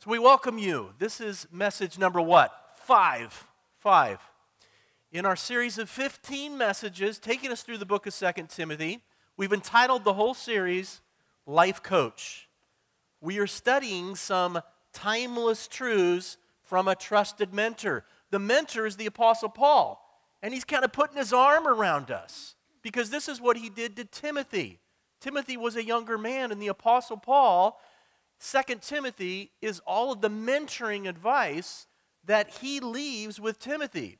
So we welcome you. This is message number what? Five. Five. In our series of 15 messages taking us through the book of 2 Timothy, we've entitled the whole series Life Coach. We are studying some timeless truths from a trusted mentor. The mentor is the Apostle Paul, and he's kind of putting his arm around us because this is what he did to Timothy. Timothy was a younger man, and the Apostle Paul, 2 Timothy, is all of the mentoring advice that he leaves with Timothy.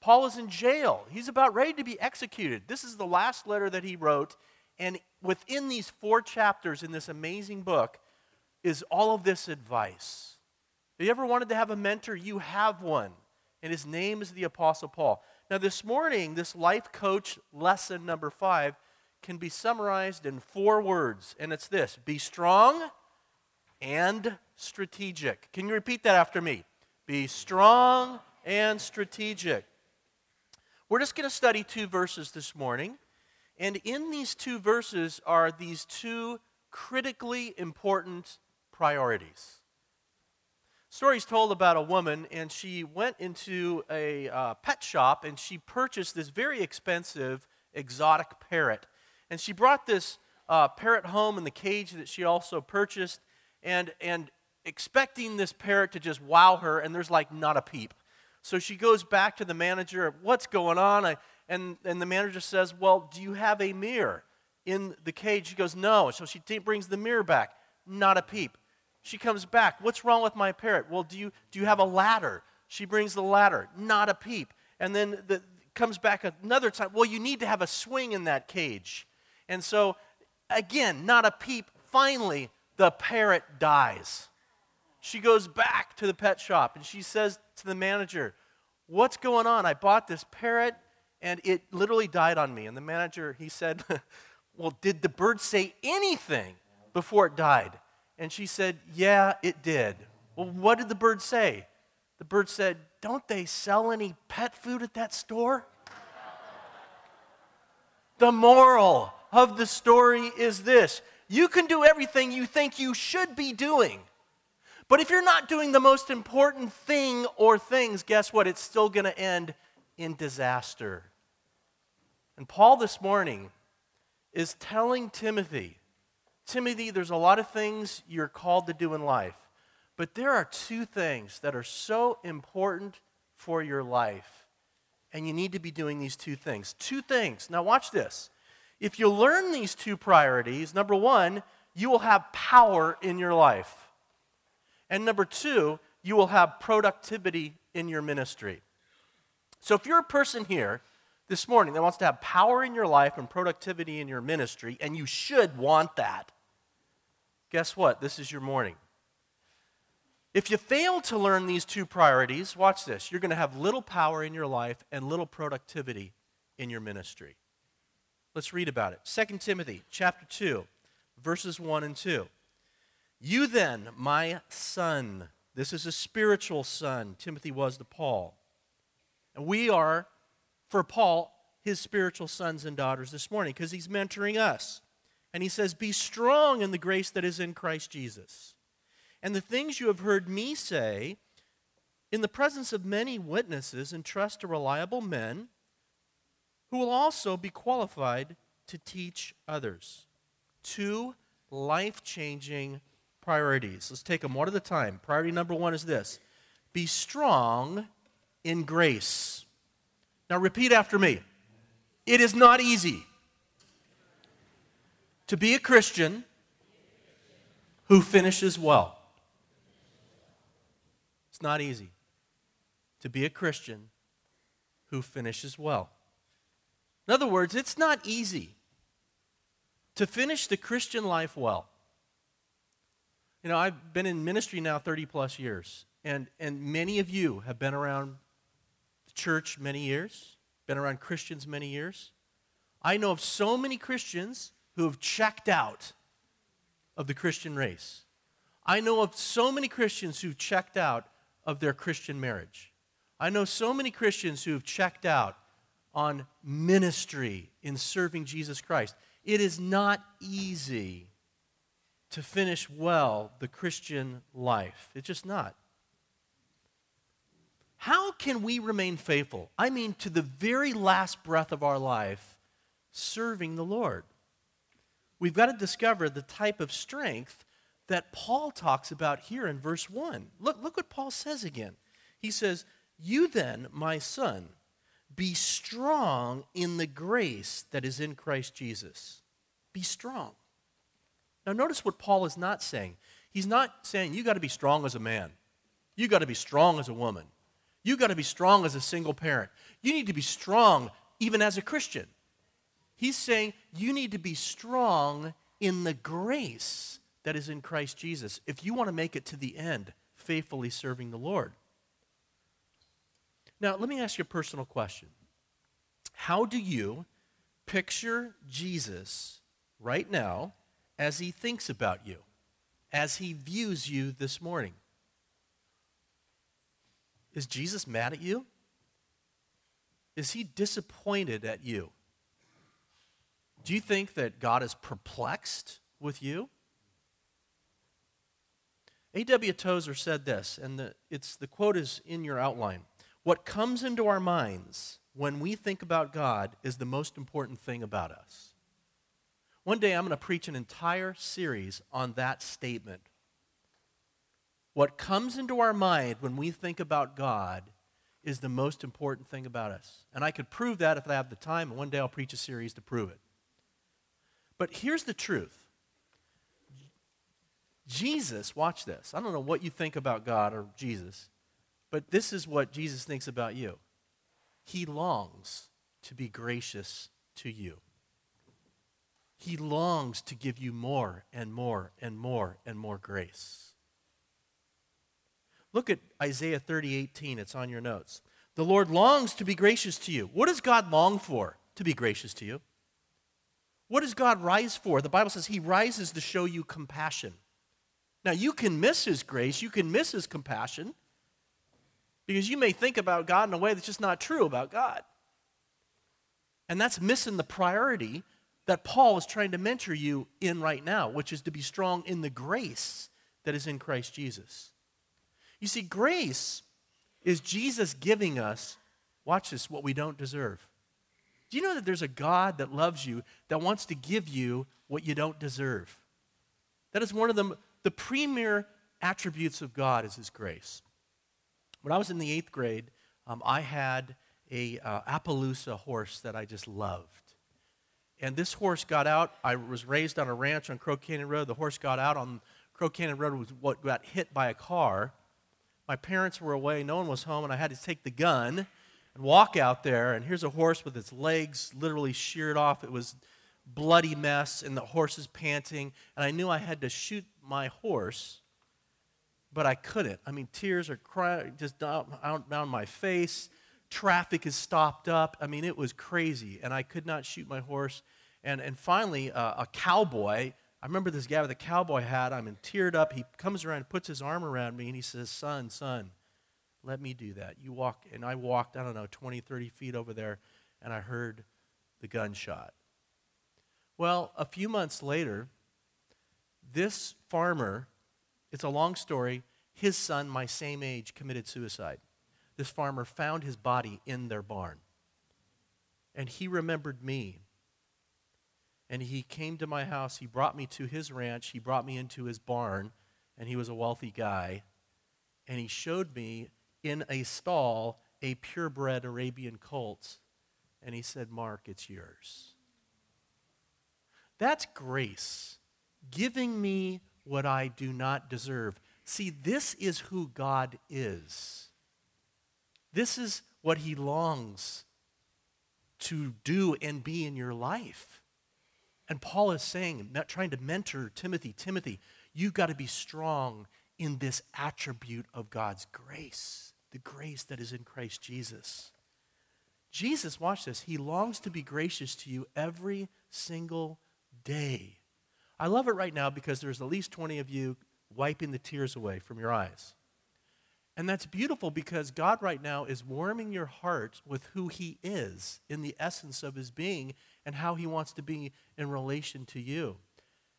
Paul is in jail. He's about ready to be executed. This is the last letter that he wrote. And within these four chapters in this amazing book is all of this advice. If you ever wanted to have a mentor? You have one. And his name is the Apostle Paul. Now, this morning, this life coach lesson number five can be summarized in four words. And it's this be strong and strategic. Can you repeat that after me? Be strong and strategic. We're just going to study two verses this morning. And in these two verses are these two critically important priorities. Stories told about a woman, and she went into a uh, pet shop and she purchased this very expensive exotic parrot. And she brought this uh, parrot home in the cage that she also purchased, and, and expecting this parrot to just wow her, and there's like not a peep. So she goes back to the manager, What's going on? I, and, and the manager says, Well, do you have a mirror in the cage? She goes, No. So she t- brings the mirror back. Not a peep. She comes back. What's wrong with my parrot? Well, do you, do you have a ladder? She brings the ladder. Not a peep. And then the, comes back another time. Well, you need to have a swing in that cage. And so, again, not a peep. Finally, the parrot dies. She goes back to the pet shop and she says to the manager, What's going on? I bought this parrot and it literally died on me. And the manager, he said, Well, did the bird say anything before it died? And she said, Yeah, it did. Well, what did the bird say? The bird said, Don't they sell any pet food at that store? the moral of the story is this you can do everything you think you should be doing but if you're not doing the most important thing or things, guess what? It's still going to end in disaster. And Paul this morning is telling Timothy Timothy, there's a lot of things you're called to do in life, but there are two things that are so important for your life. And you need to be doing these two things. Two things. Now, watch this. If you learn these two priorities, number one, you will have power in your life. And number two, you will have productivity in your ministry. So if you're a person here this morning that wants to have power in your life and productivity in your ministry, and you should want that, guess what? This is your morning. If you fail to learn these two priorities, watch this. You're going to have little power in your life and little productivity in your ministry. Let's read about it. 2 Timothy chapter 2, verses 1 and 2. You then, my son, this is a spiritual son, Timothy was to Paul. And we are, for Paul, his spiritual sons and daughters this morning because he's mentoring us. And he says, Be strong in the grace that is in Christ Jesus. And the things you have heard me say in the presence of many witnesses, entrust to reliable men who will also be qualified to teach others. Two life changing priorities. Let's take them one at a time. Priority number one is this be strong in grace. Now, repeat after me. It is not easy to be a Christian who finishes well. It's not easy to be a Christian who finishes well. In other words, it's not easy to finish the Christian life well. You know, I've been in ministry now 30 plus years, and, and many of you have been around the church many years, been around Christians many years. I know of so many Christians who have checked out of the Christian race. I know of so many Christians who've checked out of their Christian marriage. I know so many Christians who have checked out on ministry in serving Jesus Christ. It is not easy to finish well the Christian life. It's just not. How can we remain faithful? I mean, to the very last breath of our life, serving the Lord. We've got to discover the type of strength that Paul talks about here in verse 1. Look, look what Paul says again. He says, You then, my son, be strong in the grace that is in Christ Jesus. Be strong. Now, notice what Paul is not saying. He's not saying you got to be strong as a man, you got to be strong as a woman, you got to be strong as a single parent, you need to be strong even as a Christian. He's saying you need to be strong in the grace that is in Christ Jesus if you want to make it to the end, faithfully serving the Lord. Now, let me ask you a personal question. How do you picture Jesus right now as he thinks about you, as he views you this morning? Is Jesus mad at you? Is he disappointed at you? Do you think that God is perplexed with you? A.W. Tozer said this, and the, it's, the quote is in your outline. What comes into our minds when we think about God is the most important thing about us. One day I'm going to preach an entire series on that statement. What comes into our mind when we think about God is the most important thing about us. And I could prove that if I have the time, and one day I'll preach a series to prove it. But here's the truth Jesus, watch this. I don't know what you think about God or Jesus, but this is what Jesus thinks about you. He longs to be gracious to you. He longs to give you more and more and more and more grace. Look at Isaiah 30, 18. It's on your notes. The Lord longs to be gracious to you. What does God long for? To be gracious to you. What does God rise for? The Bible says He rises to show you compassion. Now, you can miss His grace, you can miss His compassion, because you may think about God in a way that's just not true about God. And that's missing the priority that Paul is trying to mentor you in right now, which is to be strong in the grace that is in Christ Jesus. You see, grace is Jesus giving us, watch this, what we don't deserve. Do you know that there's a God that loves you that wants to give you what you don't deserve? That is one of the, the premier attributes of God is his grace. When I was in the eighth grade, um, I had a uh, Appaloosa horse that I just loved. And this horse got out. I was raised on a ranch on Crow Canyon Road. The horse got out on Crow Canyon Road was what got hit by a car. My parents were away, no one was home, and I had to take the gun and walk out there. And here's a horse with its legs literally sheared off. It was bloody mess, and the horse is panting. And I knew I had to shoot my horse but I couldn't. I mean, tears are crying just down, down my face. Traffic is stopped up. I mean, it was crazy, and I could not shoot my horse. And, and finally, uh, a cowboy, I remember this guy with a cowboy hat. I'm in teared up. He comes around and puts his arm around me, and he says, Son, son, let me do that. You walk. And I walked, I don't know, 20, 30 feet over there, and I heard the gunshot. Well, a few months later, this farmer it's a long story. His son, my same age, committed suicide. This farmer found his body in their barn. And he remembered me. And he came to my house. He brought me to his ranch. He brought me into his barn. And he was a wealthy guy. And he showed me in a stall a purebred Arabian colt. And he said, Mark, it's yours. That's grace. Giving me what I do not deserve. See, this is who God is. This is what he longs to do and be in your life. And Paul is saying, not trying to mentor Timothy, Timothy, you've got to be strong in this attribute of God's grace, the grace that is in Christ Jesus. Jesus, watch this, he longs to be gracious to you every single day. I love it right now because there's at least 20 of you wiping the tears away from your eyes. And that's beautiful because God right now is warming your heart with who He is in the essence of His being and how He wants to be in relation to you.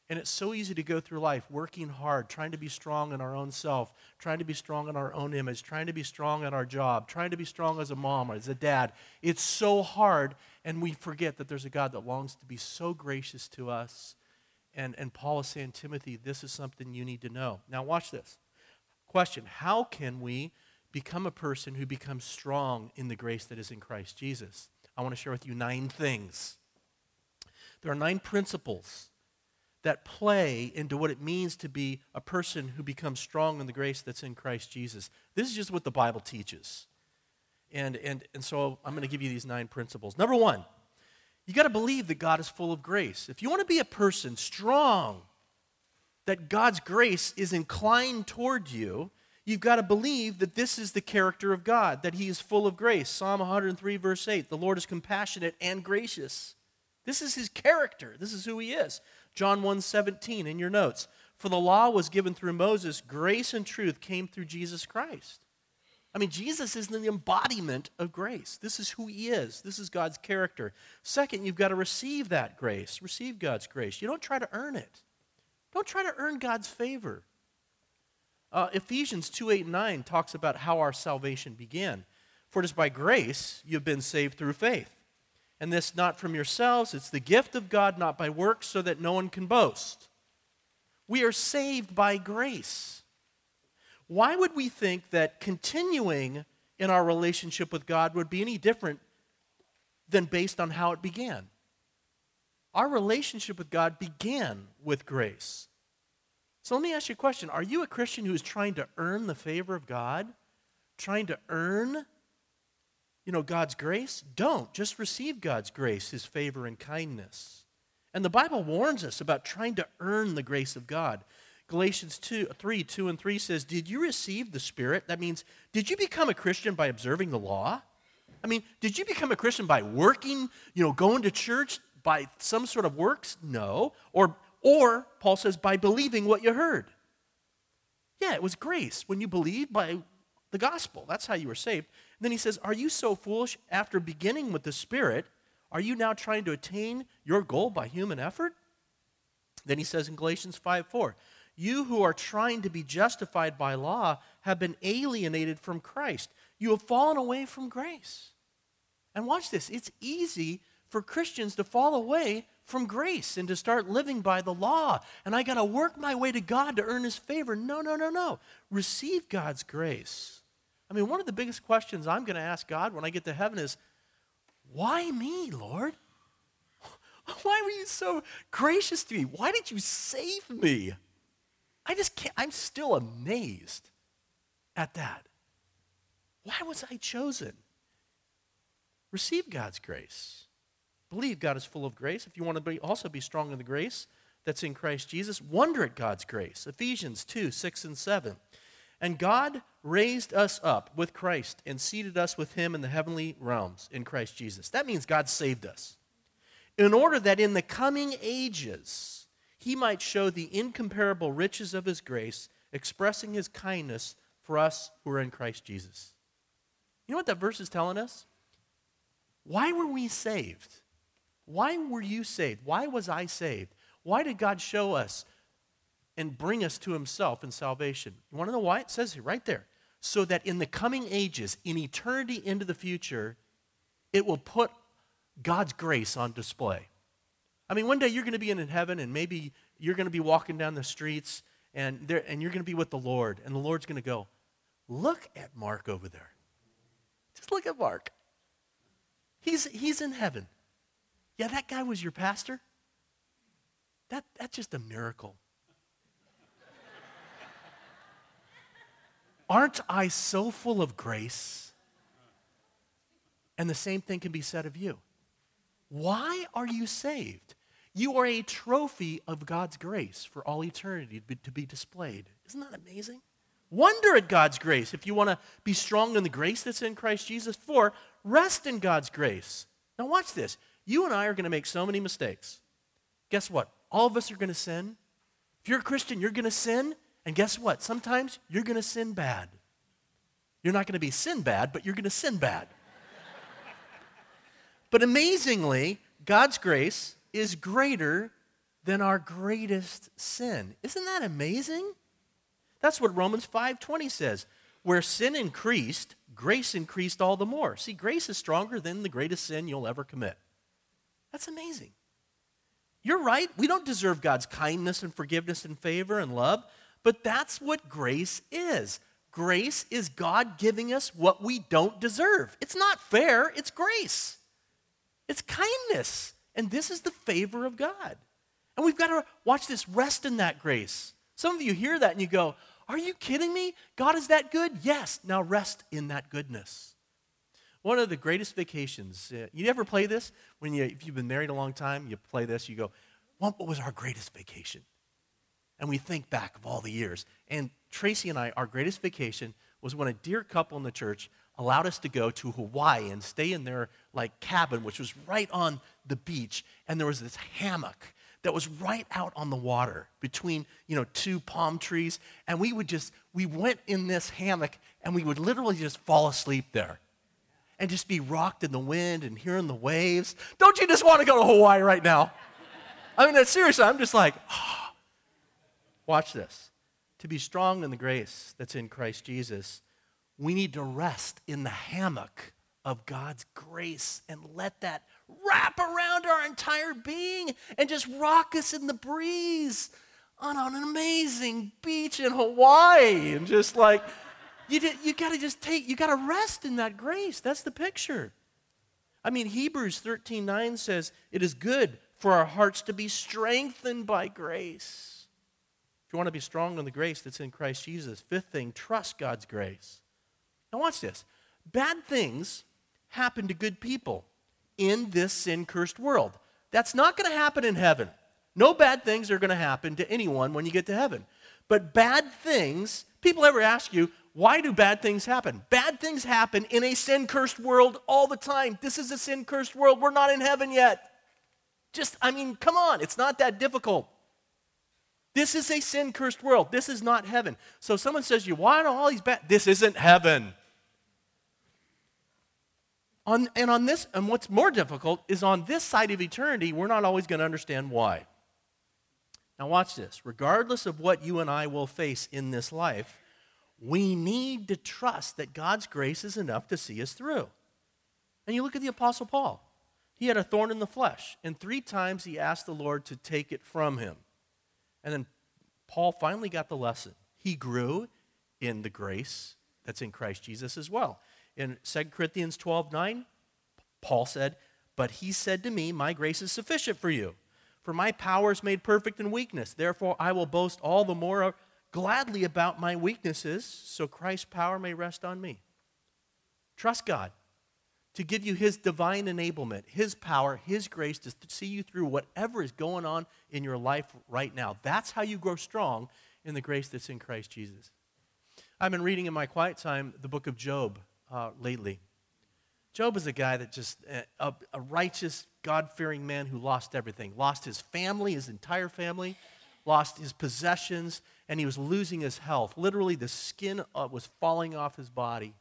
And it's so easy to go through life working hard, trying to be strong in our own self, trying to be strong in our own image, trying to be strong in our job, trying to be strong as a mom or as a dad. It's so hard, and we forget that there's a God that longs to be so gracious to us. And, and Paul is saying, Timothy, this is something you need to know. Now, watch this. Question How can we become a person who becomes strong in the grace that is in Christ Jesus? I want to share with you nine things. There are nine principles that play into what it means to be a person who becomes strong in the grace that's in Christ Jesus. This is just what the Bible teaches. And, and, and so I'm going to give you these nine principles. Number one, you got to believe that God is full of grace. If you want to be a person strong, that God's grace is inclined toward you, you've got to believe that this is the character of God, that He is full of grace. Psalm 103, verse 8 the Lord is compassionate and gracious. This is His character, this is who He is. John 1 17 in your notes. For the law was given through Moses, grace and truth came through Jesus Christ. I mean, Jesus is the embodiment of grace. This is who he is. This is God's character. Second, you've got to receive that grace. Receive God's grace. You don't try to earn it. Don't try to earn God's favor. Uh, Ephesians 2 8 and 9 talks about how our salvation began. For it is by grace you've been saved through faith. And this not from yourselves, it's the gift of God, not by works, so that no one can boast. We are saved by grace. Why would we think that continuing in our relationship with God would be any different than based on how it began? Our relationship with God began with grace. So let me ask you a question Are you a Christian who is trying to earn the favor of God? Trying to earn you know, God's grace? Don't. Just receive God's grace, His favor and kindness. And the Bible warns us about trying to earn the grace of God. Galatians 2, 3, 2 and 3 says, Did you receive the Spirit? That means, did you become a Christian by observing the law? I mean, did you become a Christian by working, you know, going to church by some sort of works? No. Or, or Paul says, by believing what you heard. Yeah, it was grace when you believed by the gospel. That's how you were saved. Then he says, Are you so foolish after beginning with the Spirit? Are you now trying to attain your goal by human effort? Then he says in Galatians 5 4, You who are trying to be justified by law have been alienated from Christ. You have fallen away from grace. And watch this it's easy for Christians to fall away from grace and to start living by the law. And I got to work my way to God to earn his favor. No, no, no, no. Receive God's grace. I mean, one of the biggest questions I'm going to ask God when I get to heaven is, why me, Lord? Why were you so gracious to me? Why did you save me? I just can't, I'm still amazed at that. Why was I chosen? Receive God's grace. Believe God is full of grace. If you want to be, also be strong in the grace that's in Christ Jesus, wonder at God's grace. Ephesians 2 6 and 7. And God raised us up with Christ and seated us with him in the heavenly realms in Christ Jesus. That means God saved us. In order that in the coming ages he might show the incomparable riches of his grace, expressing his kindness for us who are in Christ Jesus. You know what that verse is telling us? Why were we saved? Why were you saved? Why was I saved? Why did God show us and bring us to himself in salvation. You want to know why? It says here, right there. So that in the coming ages, in eternity into the future, it will put God's grace on display. I mean, one day you're going to be in heaven and maybe you're going to be walking down the streets and, there, and you're going to be with the Lord, and the Lord's going to go, Look at Mark over there. Just look at Mark. He's, he's in heaven. Yeah, that guy was your pastor? That, that's just a miracle. Aren't I so full of grace? And the same thing can be said of you. Why are you saved? You are a trophy of God's grace for all eternity to be, displayed. Isn't that amazing? Wonder at God's grace if you want to be strong in the grace that's in Christ Jesus. For rest in God's grace. Now, watch this. You and I are going to make so many mistakes. Guess what? All of us are going to sin. If you're a Christian, you're going to sin. And guess what? Sometimes you're going to sin bad. You're not going to be Sinbad, but you're going to sin bad. but amazingly, God's grace is greater than our greatest sin. Isn't that amazing? That's what Romans 5:20 says. Where sin increased, grace increased all the more. See, grace is stronger than the greatest sin you'll ever commit. That's amazing. You're right. We don't deserve God's kindness and forgiveness and favor and love, but that's what grace is. Grace is God giving us what we don't deserve. It's not fair, it's grace. It's kindness. And this is the favor of God. And we've got to watch this rest in that grace. Some of you hear that and you go, Are you kidding me? God is that good? Yes. Now rest in that goodness. One of the greatest vacations, uh, you ever play this? When you, if you've been married a long time, you play this, you go, What was our greatest vacation? And we think back of all the years. And Tracy and I, our greatest vacation was when a dear couple in the church allowed us to go to Hawaii and stay in their like cabin, which was right on the beach. And there was this hammock that was right out on the water between you know two palm trees and we would just we went in this hammock and we would literally just fall asleep there and just be rocked in the wind and hearing the waves don't you just want to go to hawaii right now i mean seriously i'm just like oh. watch this to be strong in the grace that's in christ jesus we need to rest in the hammock of god's grace and let that wrap around our entire being and just rock us in the breeze on an amazing beach in Hawaii. And just like, you, did, you got to just take, you got to rest in that grace. That's the picture. I mean, Hebrews 13 9 says, It is good for our hearts to be strengthened by grace. If you want to be strong in the grace that's in Christ Jesus, fifth thing, trust God's grace. Now, watch this. Bad things happen to good people in this sin cursed world. That's not going to happen in heaven. No bad things are going to happen to anyone when you get to heaven. But bad things, people ever ask you, why do bad things happen? Bad things happen in a sin cursed world all the time. This is a sin cursed world. We're not in heaven yet. Just, I mean, come on, it's not that difficult. This is a sin cursed world. This is not heaven. So someone says to you, why are all these bad? This isn't heaven. On, and on this, and what's more difficult is on this side of eternity, we're not always going to understand why. Now, watch this. Regardless of what you and I will face in this life, we need to trust that God's grace is enough to see us through. And you look at the Apostle Paul. He had a thorn in the flesh, and three times he asked the Lord to take it from him. And then Paul finally got the lesson. He grew in the grace that's in Christ Jesus as well. In 2 Corinthians 12 9, Paul said, But he said to me, My grace is sufficient for you, for my power is made perfect in weakness. Therefore, I will boast all the more gladly about my weaknesses, so Christ's power may rest on me. Trust God to give you his divine enablement, his power, his grace to see you through whatever is going on in your life right now. That's how you grow strong in the grace that's in Christ Jesus. I've been reading in my quiet time the book of Job uh, lately. Job is a guy that just, uh, a, a righteous, God fearing man who lost everything. Lost his family, his entire family, lost his possessions, and he was losing his health. Literally, the skin uh, was falling off his body.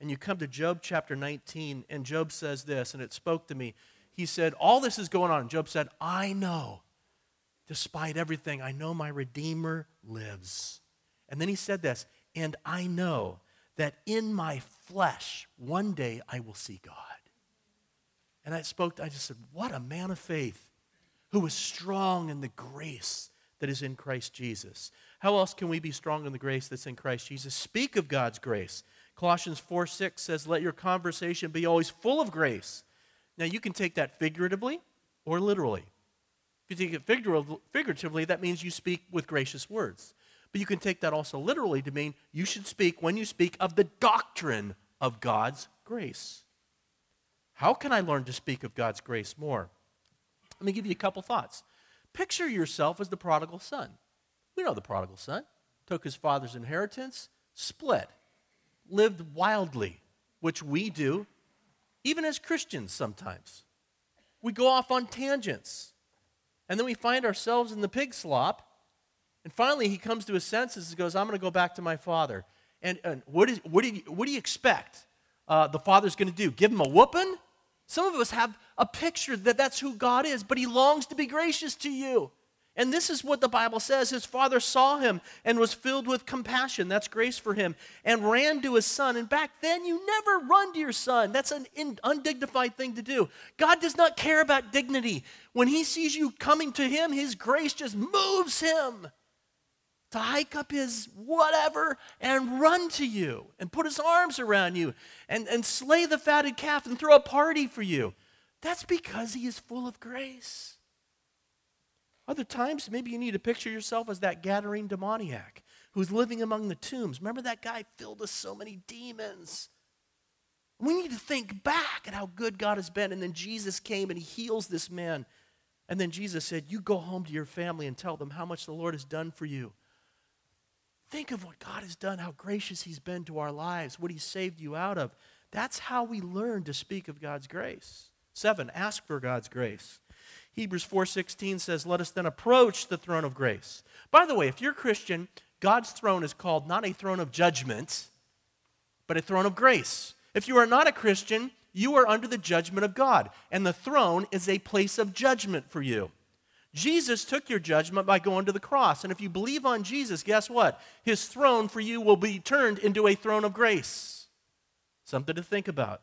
And you come to Job chapter 19, and Job says this, and it spoke to me. He said, All this is going on. And Job said, I know, despite everything, I know my Redeemer lives. And then he said this, and I know that in my flesh, one day I will see God. And I spoke, I just said, What a man of faith who is strong in the grace that is in Christ Jesus. How else can we be strong in the grace that's in Christ Jesus? Speak of God's grace. Colossians 4 6 says, Let your conversation be always full of grace. Now, you can take that figuratively or literally. If you take it figuratively, that means you speak with gracious words. But you can take that also literally to mean you should speak, when you speak, of the doctrine of God's grace. How can I learn to speak of God's grace more? Let me give you a couple thoughts. Picture yourself as the prodigal son. We know the prodigal son. Took his father's inheritance, split, lived wildly, which we do, even as Christians sometimes. We go off on tangents. And then we find ourselves in the pig slop and finally, he comes to his senses and goes, I'm going to go back to my father. And, and what, is, what, do you, what do you expect uh, the father's going to do? Give him a whooping? Some of us have a picture that that's who God is, but he longs to be gracious to you. And this is what the Bible says. His father saw him and was filled with compassion. That's grace for him. And ran to his son. And back then, you never run to your son. That's an undignified thing to do. God does not care about dignity. When he sees you coming to him, his grace just moves him to hike up his whatever and run to you and put his arms around you and, and slay the fatted calf and throw a party for you. That's because he is full of grace. Other times, maybe you need to picture yourself as that Gadarene demoniac who's living among the tombs. Remember that guy filled with so many demons? We need to think back at how good God has been. And then Jesus came and he heals this man. And then Jesus said, You go home to your family and tell them how much the Lord has done for you. Think of what God has done, how gracious He's been to our lives, what He saved you out of. That's how we learn to speak of God's grace. Seven, ask for God's grace. Hebrews 4:16 says, "Let us then approach the throne of grace." By the way, if you're Christian, God's throne is called not a throne of judgment, but a throne of grace. If you are not a Christian, you are under the judgment of God, and the throne is a place of judgment for you. Jesus took your judgment by going to the cross, and if you believe on Jesus, guess what? His throne for you will be turned into a throne of grace. Something to think about.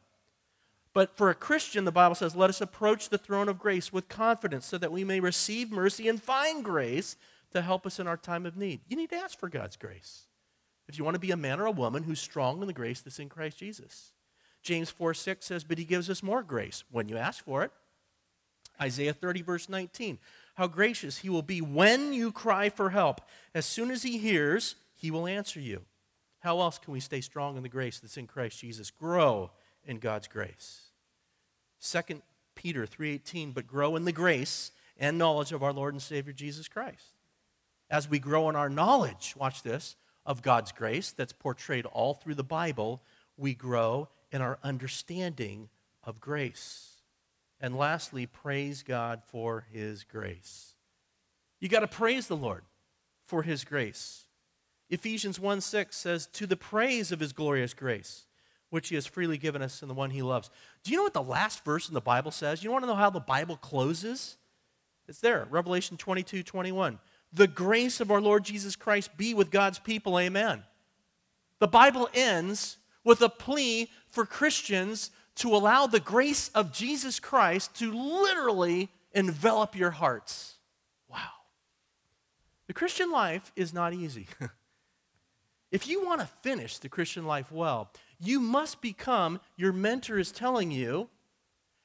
But for a Christian, the Bible says, let us approach the throne of grace with confidence so that we may receive mercy and find grace to help us in our time of need. You need to ask for God's grace. If you want to be a man or a woman who's strong in the grace that's in Christ Jesus. James 4 6 says, But he gives us more grace when you ask for it. Isaiah 30, verse 19. How gracious he will be when you cry for help. As soon as he hears, he will answer you. How else can we stay strong in the grace that's in Christ Jesus? Grow in God's grace. 2 Peter 3:18, but grow in the grace and knowledge of our Lord and Savior Jesus Christ. As we grow in our knowledge, watch this, of God's grace that's portrayed all through the Bible, we grow in our understanding of grace. And lastly, praise God for his grace. You got to praise the Lord for his grace. Ephesians 1 6 says, To the praise of his glorious grace which he has freely given us in the one he loves. Do you know what the last verse in the Bible says? You want to know how the Bible closes? It's there, Revelation 22 21. The grace of our Lord Jesus Christ be with God's people, amen. The Bible ends with a plea for Christians to allow the grace of Jesus Christ to literally envelop your hearts. Wow. The Christian life is not easy. if you want to finish the Christian life well, you must become, your mentor is telling you,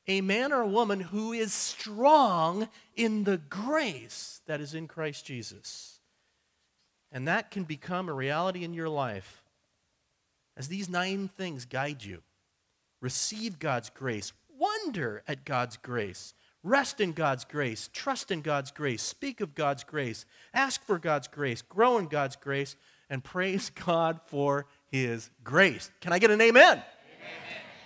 a man or a woman who is strong in the grace that is in Christ Jesus. And that can become a reality in your life as these nine things guide you. Receive God's grace, wonder at God's grace, rest in God's grace, trust in God's grace, speak of God's grace, ask for God's grace, grow in God's grace, and praise God for his grace. Can I get an amen? amen?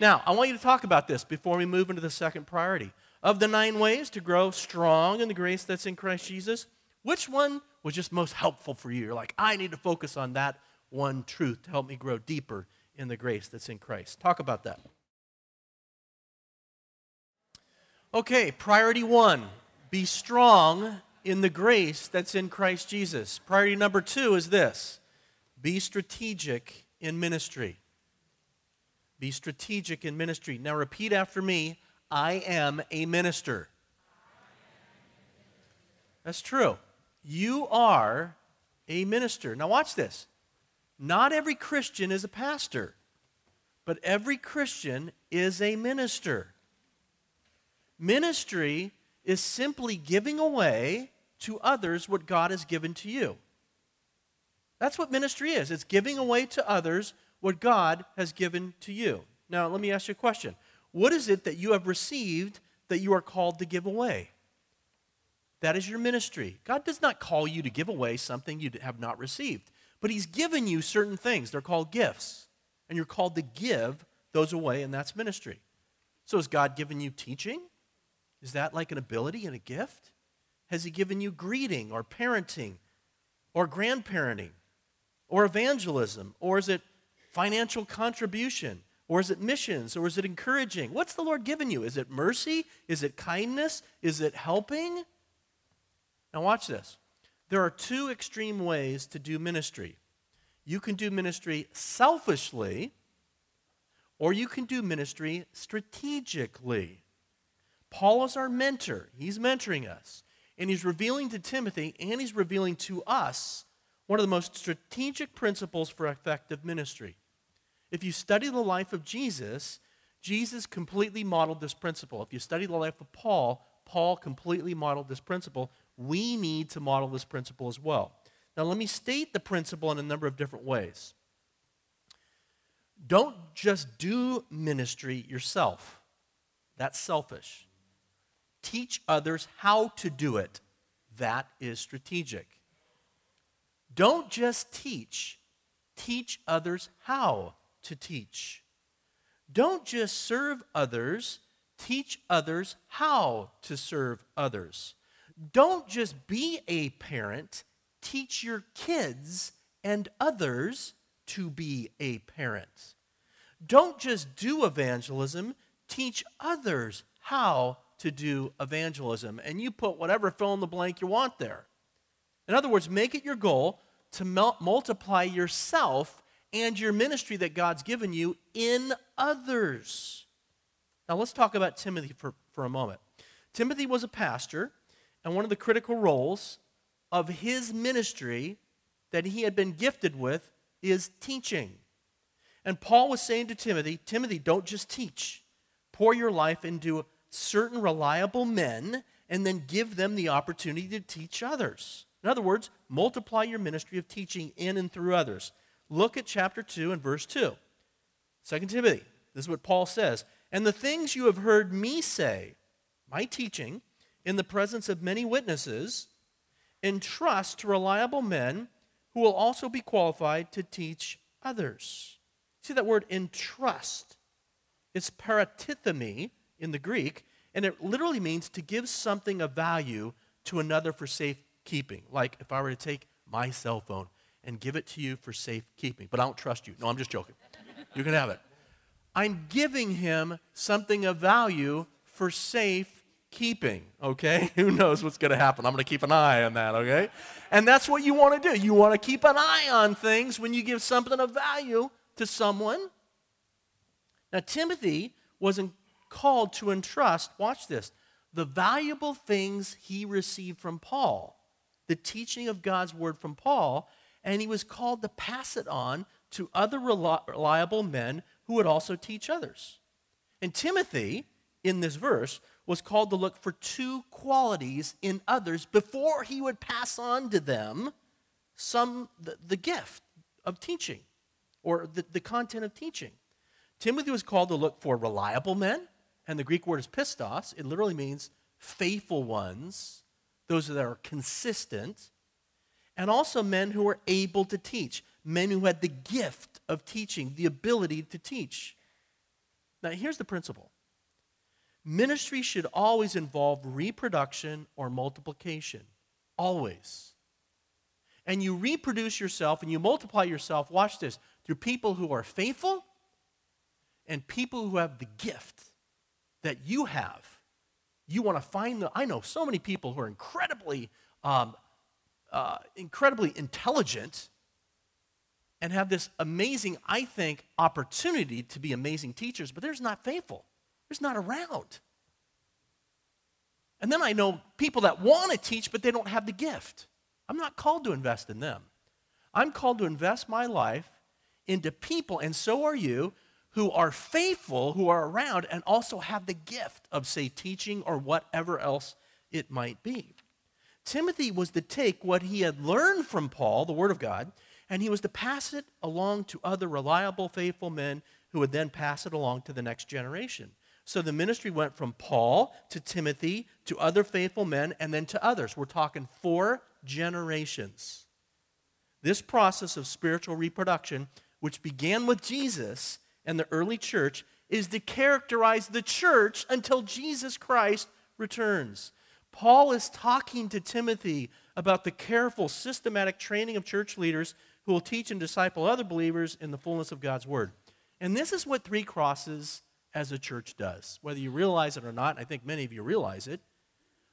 Now, I want you to talk about this before we move into the second priority. Of the nine ways to grow strong in the grace that's in Christ Jesus, which one was just most helpful for you? You're like, I need to focus on that one truth to help me grow deeper in the grace that's in Christ. Talk about that. Okay, priority one be strong in the grace that's in Christ Jesus. Priority number two is this be strategic in ministry. Be strategic in ministry. Now, repeat after me I am a minister. That's true. You are a minister. Now, watch this. Not every Christian is a pastor, but every Christian is a minister. Ministry is simply giving away to others what God has given to you. That's what ministry is it's giving away to others what God has given to you. Now, let me ask you a question. What is it that you have received that you are called to give away? That is your ministry. God does not call you to give away something you have not received, but He's given you certain things. They're called gifts. And you're called to give those away, and that's ministry. So, has God given you teaching? Is that like an ability and a gift? Has He given you greeting or parenting or grandparenting? or evangelism? Or is it financial contribution? Or is it missions? Or is it encouraging? What's the Lord given you? Is it mercy? Is it kindness? Is it helping? Now, watch this. There are two extreme ways to do ministry. You can do ministry selfishly, or you can do ministry strategically. Paul is our mentor, he's mentoring us, and he's revealing to Timothy and he's revealing to us one of the most strategic principles for effective ministry. If you study the life of Jesus, Jesus completely modeled this principle. If you study the life of Paul, Paul completely modeled this principle. We need to model this principle as well. Now, let me state the principle in a number of different ways. Don't just do ministry yourself, that's selfish. Teach others how to do it, that is strategic. Don't just teach, teach others how to teach. Don't just serve others, teach others how to serve others. Don't just be a parent, teach your kids and others to be a parent. Don't just do evangelism, teach others how to do evangelism. And you put whatever fill in the blank you want there. In other words, make it your goal to multiply yourself and your ministry that God's given you in others. Now, let's talk about Timothy for, for a moment. Timothy was a pastor, and one of the critical roles of his ministry that he had been gifted with is teaching. And Paul was saying to Timothy, Timothy, don't just teach. Pour your life into certain reliable men and then give them the opportunity to teach others. In other words, multiply your ministry of teaching in and through others. Look at chapter 2 and verse 2. 2 Timothy, this is what Paul says. And the things you have heard me say, my teaching, in the presence of many witnesses, entrust to reliable men who will also be qualified to teach others. See that word entrust? It's paratithemi in the Greek, and it literally means to give something of value to another for safekeeping. Like if I were to take my cell phone and give it to you for safekeeping, but I don't trust you. No, I'm just joking. You can have it. I'm giving him something of value for safekeeping, okay? Who knows what's to happen? I'm to keep an eye on that, okay? And that's what you want to do. You want to keep an eye on things when you give something of value to someone. Now, Timothy wasn't called to entrust, watch this, the valuable things he received from Paul, the teaching of God's word from Paul, and he was called to pass it on to other reliable men who would also teach others. And Timothy, in this verse, was called to look for two qualities in others before he would pass on to them some the, the gift of teaching or the, the content of teaching. Timothy was called to look for reliable men, and the Greek word is pistos. It literally means faithful ones, those that are consistent, and also men who were able to teach, men who had the gift of teaching, the ability to teach. Now, here's the principle ministry should always involve reproduction or multiplication. Always. And you reproduce yourself and you multiply yourself, watch this, through people who are faithful and people who have the gift that you have. You want to find the. I know so many people who are incredibly, um, uh, incredibly intelligent and have this amazing, I think, opportunity to be amazing teachers, but they're not faithful. They're not around. And then I know people that want to teach, but they don't have the gift. I'm not called to invest in them. I'm called to invest my life into people, and so are you, who are faithful, who are around, and also have the gift of, say, teaching or whatever else it might be. Timothy was to take what he had learned from Paul, the Word of God, and he was to pass it along to other reliable, faithful men who would then pass it along to the next generation. So the ministry went from Paul to Timothy to other faithful men and then to others. We're talking four generations. This process of spiritual reproduction which began with Jesus and the early church, is to characterize the church until Jesus Christ returns. Paul is talking to Timothy about the careful, systematic training of church leaders who will teach and disciple other believers in the fullness of God's word. And this is what Three Crosses as a church does. Whether you realize it or not, I think many of you realize it.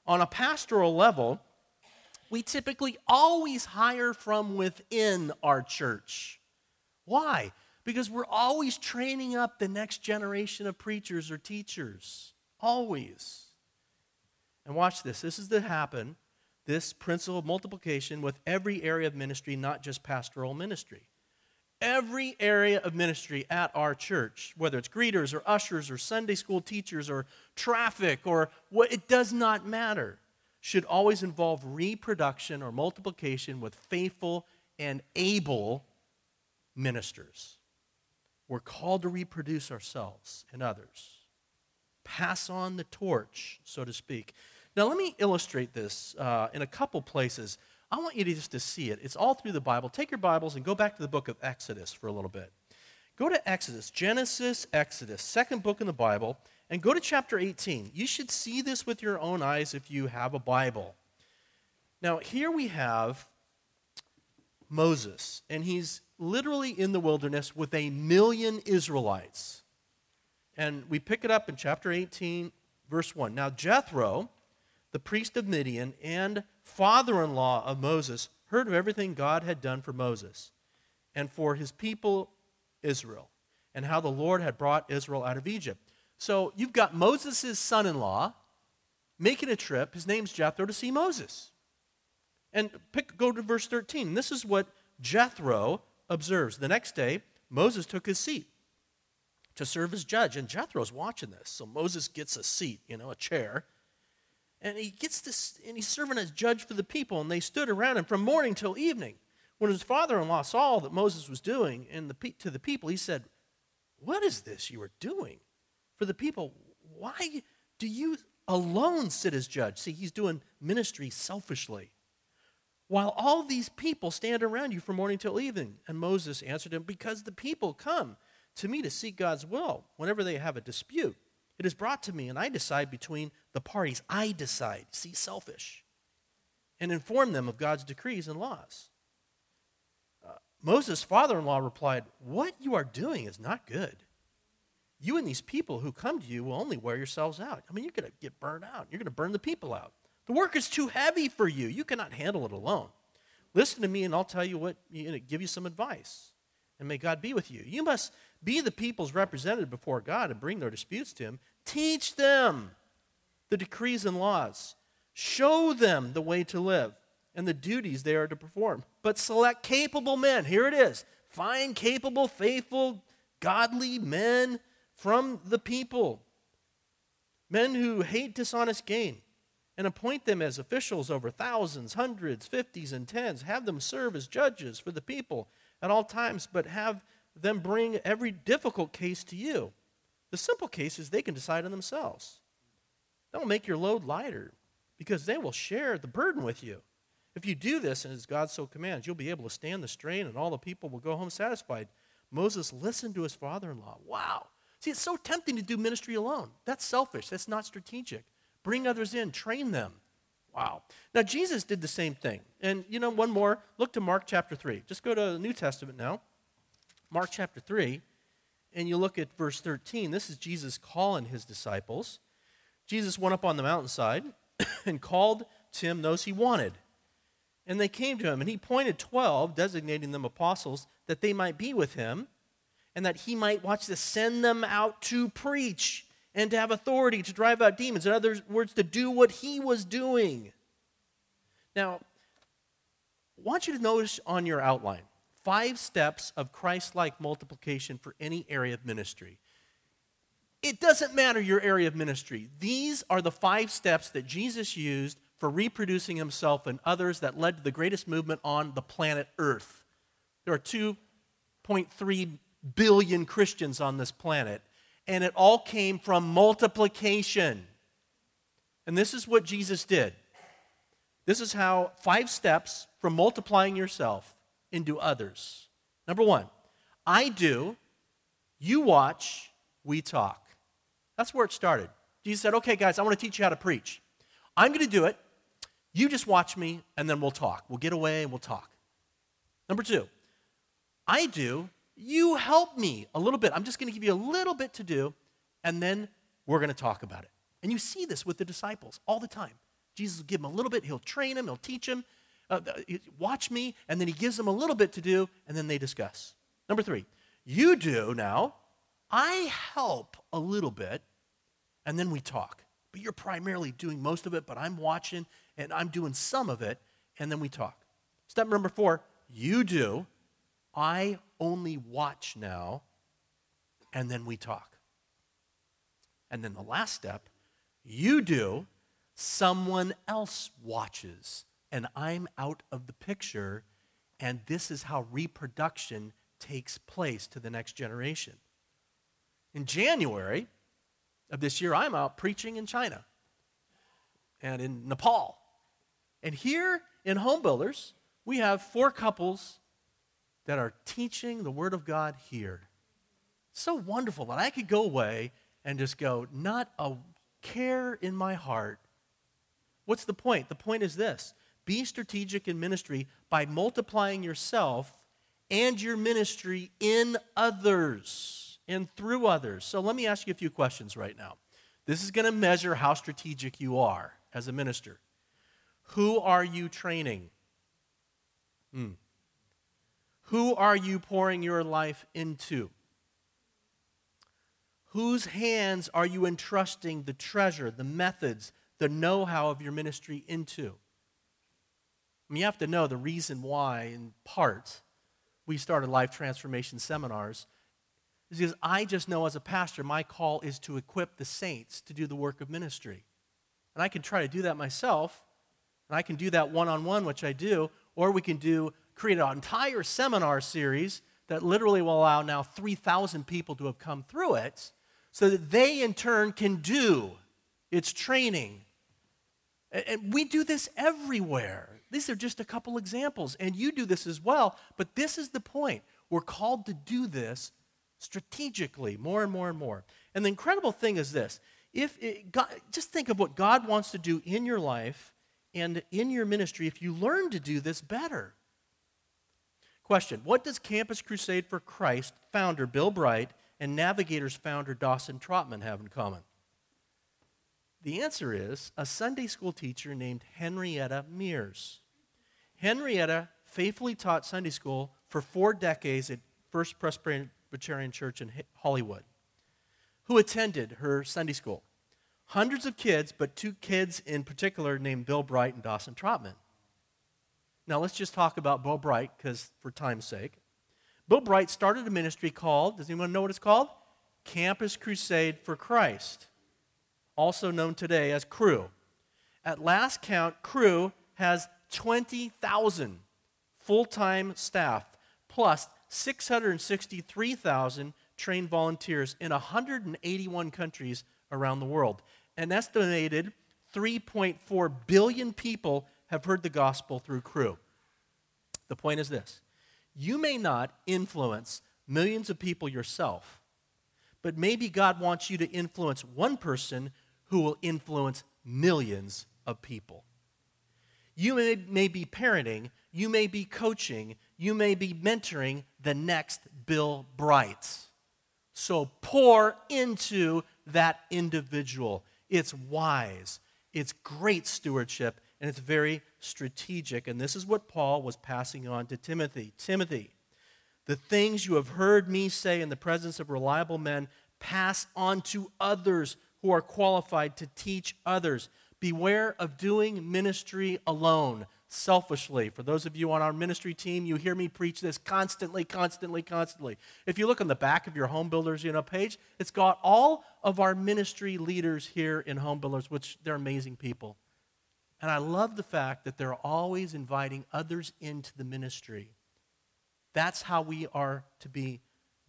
On a pastoral level, we typically always hire from within our church. Why? Because we're always training up the next generation of preachers or teachers. Always. And watch this. This is to happen, this principle of multiplication, with every area of ministry, not just pastoral ministry. Every area of ministry at our church, whether it's greeters or ushers or Sunday school teachers or traffic or what, it does not matter, should always involve reproduction or multiplication with faithful and able ministers. We're called to reproduce ourselves and others, pass on the torch, so to speak. Now, let me illustrate this uh, in a couple places. I want you to just to see it. It's all through the Bible. Take your Bibles and go back to the book of Exodus for a little bit. Go to Exodus, Genesis, Exodus, second book in the Bible, and go to chapter 18. You should see this with your own eyes if you have a Bible. Now, here we have Moses, and he's literally in the wilderness with a million Israelites. And we pick it up in chapter 18, verse 1. Now, Jethro, the priest of Midian and father in law of Moses, heard of everything God had done for Moses and for his people Israel, and how the Lord had brought Israel out of Egypt. So you've got Moses' son in law making a trip. His name's Jethro to see Moses. And pick, go to verse 13. This is what Jethro observes. The next day, Moses took his seat to serve as judge, and Jethro's watching this. So Moses gets a seat, you know, a chair, and he gets this, and he's serving as judge for the people, and they stood around him from morning till evening. When his father-in-law saw that Moses was doing in the, to the people, he said, "What is this you are doing for the people? Why do you alone sit as judge?" See, he's doing ministry selfishly while all these people stand around you from morning till evening. And Moses answered him, Because the people come to me to seek God's will whenever they have a dispute. It is brought to me, and I decide between the parties. I decide, see, selfish, and inform them of God's decrees and laws. Uh, Moses' father in law replied, What you are doing is not good. You and these people who come to you will only wear yourselves out. I mean, you're going to get burned out. You're going to burn the people out. The work is too heavy for you. You cannot handle it alone. Listen to me, and I'll tell you what, give you some advice. And may God be with you. You must be the people's representative before God and bring their disputes to Him. Teach them the decrees and laws. Show them the way to live and the duties they are to perform. But select capable men. Here it is. Find capable, faithful, godly men from the people. Men who hate dishonest gain and appoint them as officials over thousands, hundreds, fifties, and tens. Have them serve as judges for the people at all times, but have them bring every difficult case to you. The simple cases they can decide on themselves. That'll make your load lighter because they will share the burden with you. If you do this, and as God so commands, you'll be able to stand the strain and all the people will go home satisfied. Moses listened to his father in law. Wow. See, it's so tempting to do ministry alone. That's selfish, that's not strategic. Bring others in, train them. Wow. Now, Jesus did the same thing. And, you know, one more. Look to Mark chapter 3. Just go to the New Testament now. Mark chapter 3, and you look at verse 13. This is Jesus calling his disciples. Jesus went up on the mountainside and called to him those he wanted. And they came to him, and he appointed 12, designating them apostles, that they might be with him, and that he might, watch this, send them out to preach and to have authority to drive out demons. In other words, to do what he was doing. Now, I want you to notice on your outline five steps of Christ like multiplication for any area of ministry. It doesn't matter your area of ministry. These are the five steps that Jesus used for reproducing himself and others that led to the greatest movement on the planet Earth. There are 2.3 billion Christians on this planet and it all came from multiplication. And this is what Jesus did. This is how five steps from multiplying yourself into others. Number one, I do, you watch, we talk. That's where it started. Jesus said, okay, guys, I want to teach you how to preach. I'm going to do it. You just watch me, and then we'll talk. We'll get away and we'll talk. Number two, I do, you help me a little bit. I'm just going to give you a little bit to do, and then we're going to talk about it. And you see this with the disciples all the time. Jesus will give them a little bit, he'll train them, he'll teach them, uh, watch me, and then he gives them a little bit to do, and then they discuss. Number three, you do now. I help a little bit, and then we talk. But you're primarily doing most of it, but I'm watching and I'm doing some of it, and then we talk. Step number four, you do. I only watch now, and then we talk. And then the last step, you do, someone else watches, and I'm out of the picture, and this is how reproduction takes place to the next generation. In January of this year, I'm out preaching in China and in Nepal. And here in Home Builders, we have four couples that are teaching the Word of God here. So wonderful that I could go away and just go, not a care in my heart. What's the point? The point is this be strategic in ministry by multiplying yourself and your ministry in others and through others. So let me ask you a few questions right now. This is going to measure how strategic you are as a minister. Who are you training? Hmm. Who are you pouring your life into? Whose hands are you entrusting the treasure, the methods, the know how of your ministry into? I mean, you have to know the reason why, in part, we started life transformation seminars is because I just know as a pastor, my call is to equip the saints to do the work of ministry. And I can try to do that myself, and I can do that one on one, which I do, or we can do create an entire seminar series that literally will allow now 3,000 people to have come through it so that they in turn can do its training. And we do this everywhere. These are just a couple examples, and you do this as well, but this is the point. We're called to do this strategically more and more and more. And the incredible thing is this if it, God, just think of what God wants to do in your life and in your ministry if you learn to do this better. Question What does Campus Crusade for Christ founder Bill Bright and Navigators founder Dawson Trotman have in common? The answer is a Sunday school teacher named Henrietta Mears. Henrietta faithfully taught Sunday school for four decades at First Presbyterian Church in Hollywood who attended her Sunday school. Hundreds of kids, but two kids in particular named Bill Bright and Dawson Trotman. Now let's just talk about Bill Bright, because for time's sake. Bill Bright started a ministry called, does anyone know what it's called? Campus Crusade for Christ, also known today as Cru. At last count, Cru has 20,000 full time staff, plus 663,000 trained volunteers in 181 countries around the world. An estimated 3.4 billion people have heard the gospel through Cru. The point is this you may not influence millions of people yourself, but maybe God wants you to influence one person who will influence millions of people. You may, may be parenting, you may be coaching, you may be mentoring the next Bill Brights. So pour into that individual. It's wise, it's great stewardship, and it's very strategic. And this is what Paul was passing on to Timothy. Timothy, the things you have heard me say in the presence of reliable men, pass on to others who are qualified to teach others. Beware of doing ministry alone selfishly. For those of you on our ministry team, you hear me preach this constantly, constantly, constantly. If you look on the back of your home builders you know page, it's got all of our ministry leaders here in home builders, which they're amazing people. And I love the fact that they're always inviting others into the ministry. That's how we are to be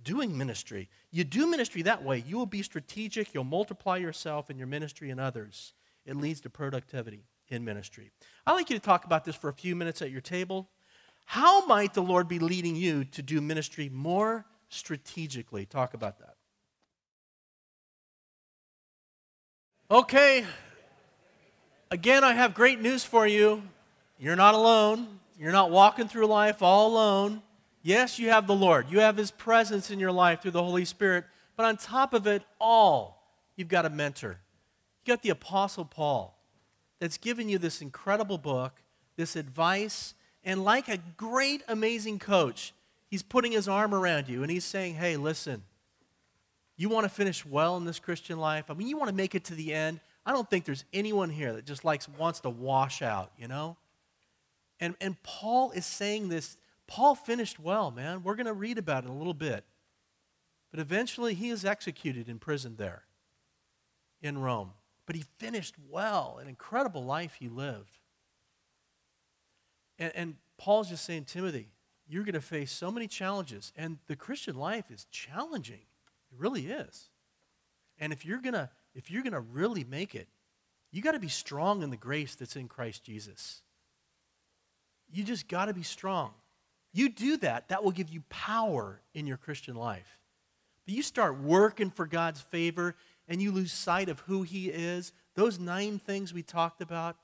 doing ministry. You do ministry that way, you will be strategic, you'll multiply yourself and your ministry and others. It leads to productivity in ministry. I'd like you to talk about this for a few minutes at your table. How might the Lord be leading you to do ministry more strategically? Talk about that. Okay. Again, I have great news for you. You're not alone. You're not walking through life all alone. Yes, you have the Lord. You have His presence in your life through the Holy Spirit. But on top of it all, you've got a mentor. You got the Apostle Paul that's given you this incredible book this advice. And like a great, amazing coach, he's putting his arm around you and he's saying, hey, listen, you want to finish well in this Christian life? I mean, you want to make it to the end? I don't think there's anyone here that just likes wants to wash out, you know? And, and Paul is saying this. Paul finished well, man. We're going to read about it in a little bit. But eventually he is executed in prison there in Rome. But he finished well, an incredible life he lived. And, and Paul's just saying, Timothy, you're going to face so many challenges. And the Christian life is challenging. It really is. And if you're going to if you're going to really make it, you got to be strong in the grace that's in Christ Jesus. You just got to be strong. You do that, that will give you power in your Christian life. But you start working for God's favor and you lose sight of who He is. Those nine things we talked about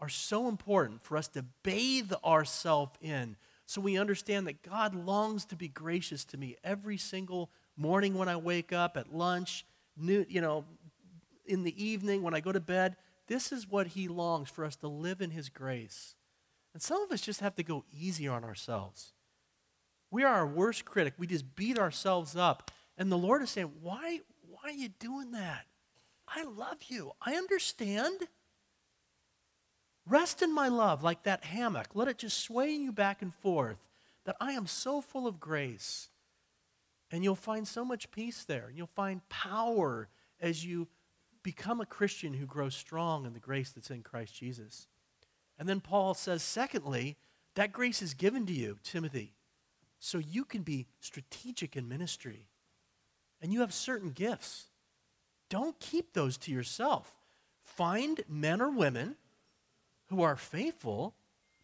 are so important for us to bathe ourselves in so we understand that God longs to be gracious to me every single morning when I wake up, at lunch, new, you know, in the evening, when I go to bed. This is what He longs for us to live in His grace. And some of us just have to go easy on ourselves. We are our worst critic. We just beat ourselves up. And the Lord is saying, Why, why are you doing that? I love you. I understand. Rest in my love like that hammock. Let it just sway you back and forth. That I am so full of grace. And you'll find so much peace there. You'll find power as you become a Christian who grows strong in the grace that's in Christ Jesus. And then Paul says, secondly, that grace is given to you, Timothy, so you can be strategic in ministry. And you have certain gifts. Don't keep those to yourself. Find men or women who are faithful,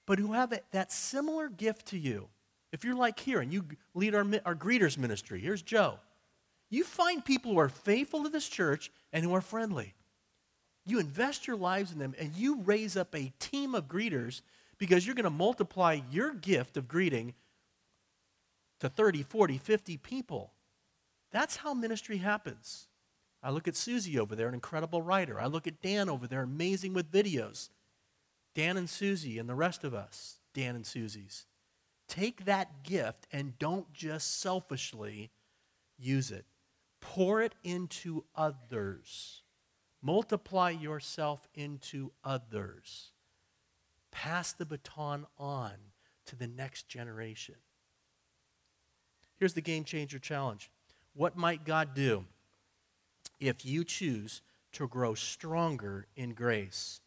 but who have that similar gift to you. If you're like here and you lead our, our greeters ministry, here's Joe. You find people who are faithful to this church and who are friendly. You invest your lives in them and you raise up a team of greeters because you're going to multiply your gift of greeting to 30, 40, 50 people. That's how ministry happens. I look at Susie over there, an incredible writer. I look at Dan over there, amazing with videos. Dan and Susie and the rest of us, Dan and Susie's. Take that gift and don't just selfishly use it. Pour it into others. Multiply yourself into others. Pass the baton on to the next generation. Here's the game changer challenge. What might God do if you choose to grow stronger in grace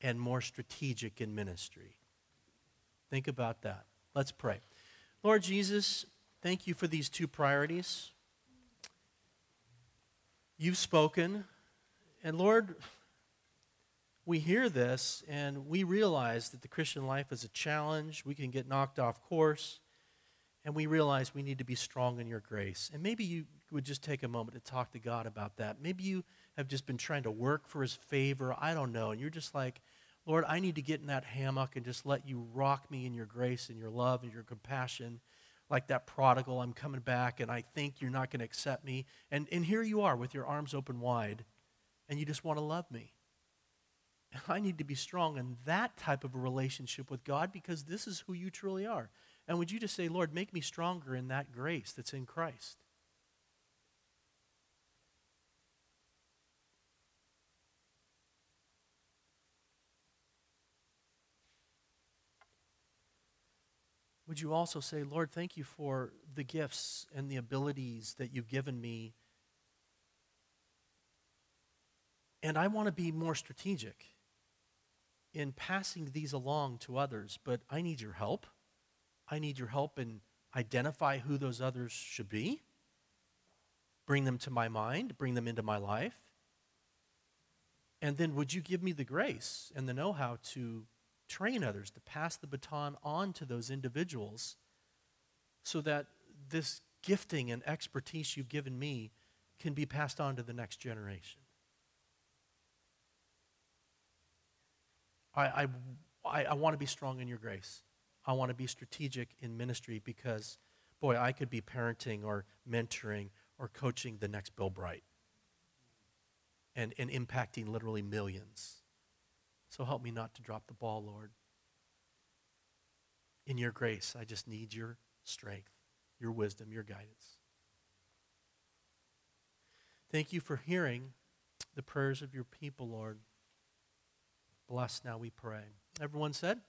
and more strategic in ministry? Think about that. Let's pray. Lord Jesus, thank you for these two priorities. You've spoken, and Lord, we hear this and we realize that the Christian life is a challenge. We can get knocked off course and we realize we need to be strong in your grace. And maybe you would just take a moment to talk to God about that. Maybe you have just been trying to work for his favor. I don't know. And you're just like, Lord, I need to get in that hammock and just let you rock me in your grace and your love and your compassion. Like that prodigal, I'm coming back and I think you're not going to accept me. And, and here you are with your arms open wide and you just want to love me. I need to be strong in that type of a relationship with God because this is who you truly are. And would you just say, Lord, make me stronger in that grace that's in Christ? Would you also say, Lord, thank you for the gifts and the abilities that you've given me? And I want to be more strategic in passing these along to others, but I need your help. I need your help in identify who those others should be, bring them to my mind, bring them into my life. And then would you give me the grace and the know how to train others, to pass the baton on to those individuals so that this gifting and expertise you've given me can be passed on to the next generation? I, I, I, want to be strong in your grace. I want to be strategic in ministry because, boy, I could be parenting or mentoring or coaching the next Bill Bright and, and impacting literally millions. So help me not to drop the ball, Lord. in your grace. I just need your strength, your wisdom, your guidance. Thank you for hearing the prayers of your people, Lord. Bless now, we pray. Everyone said?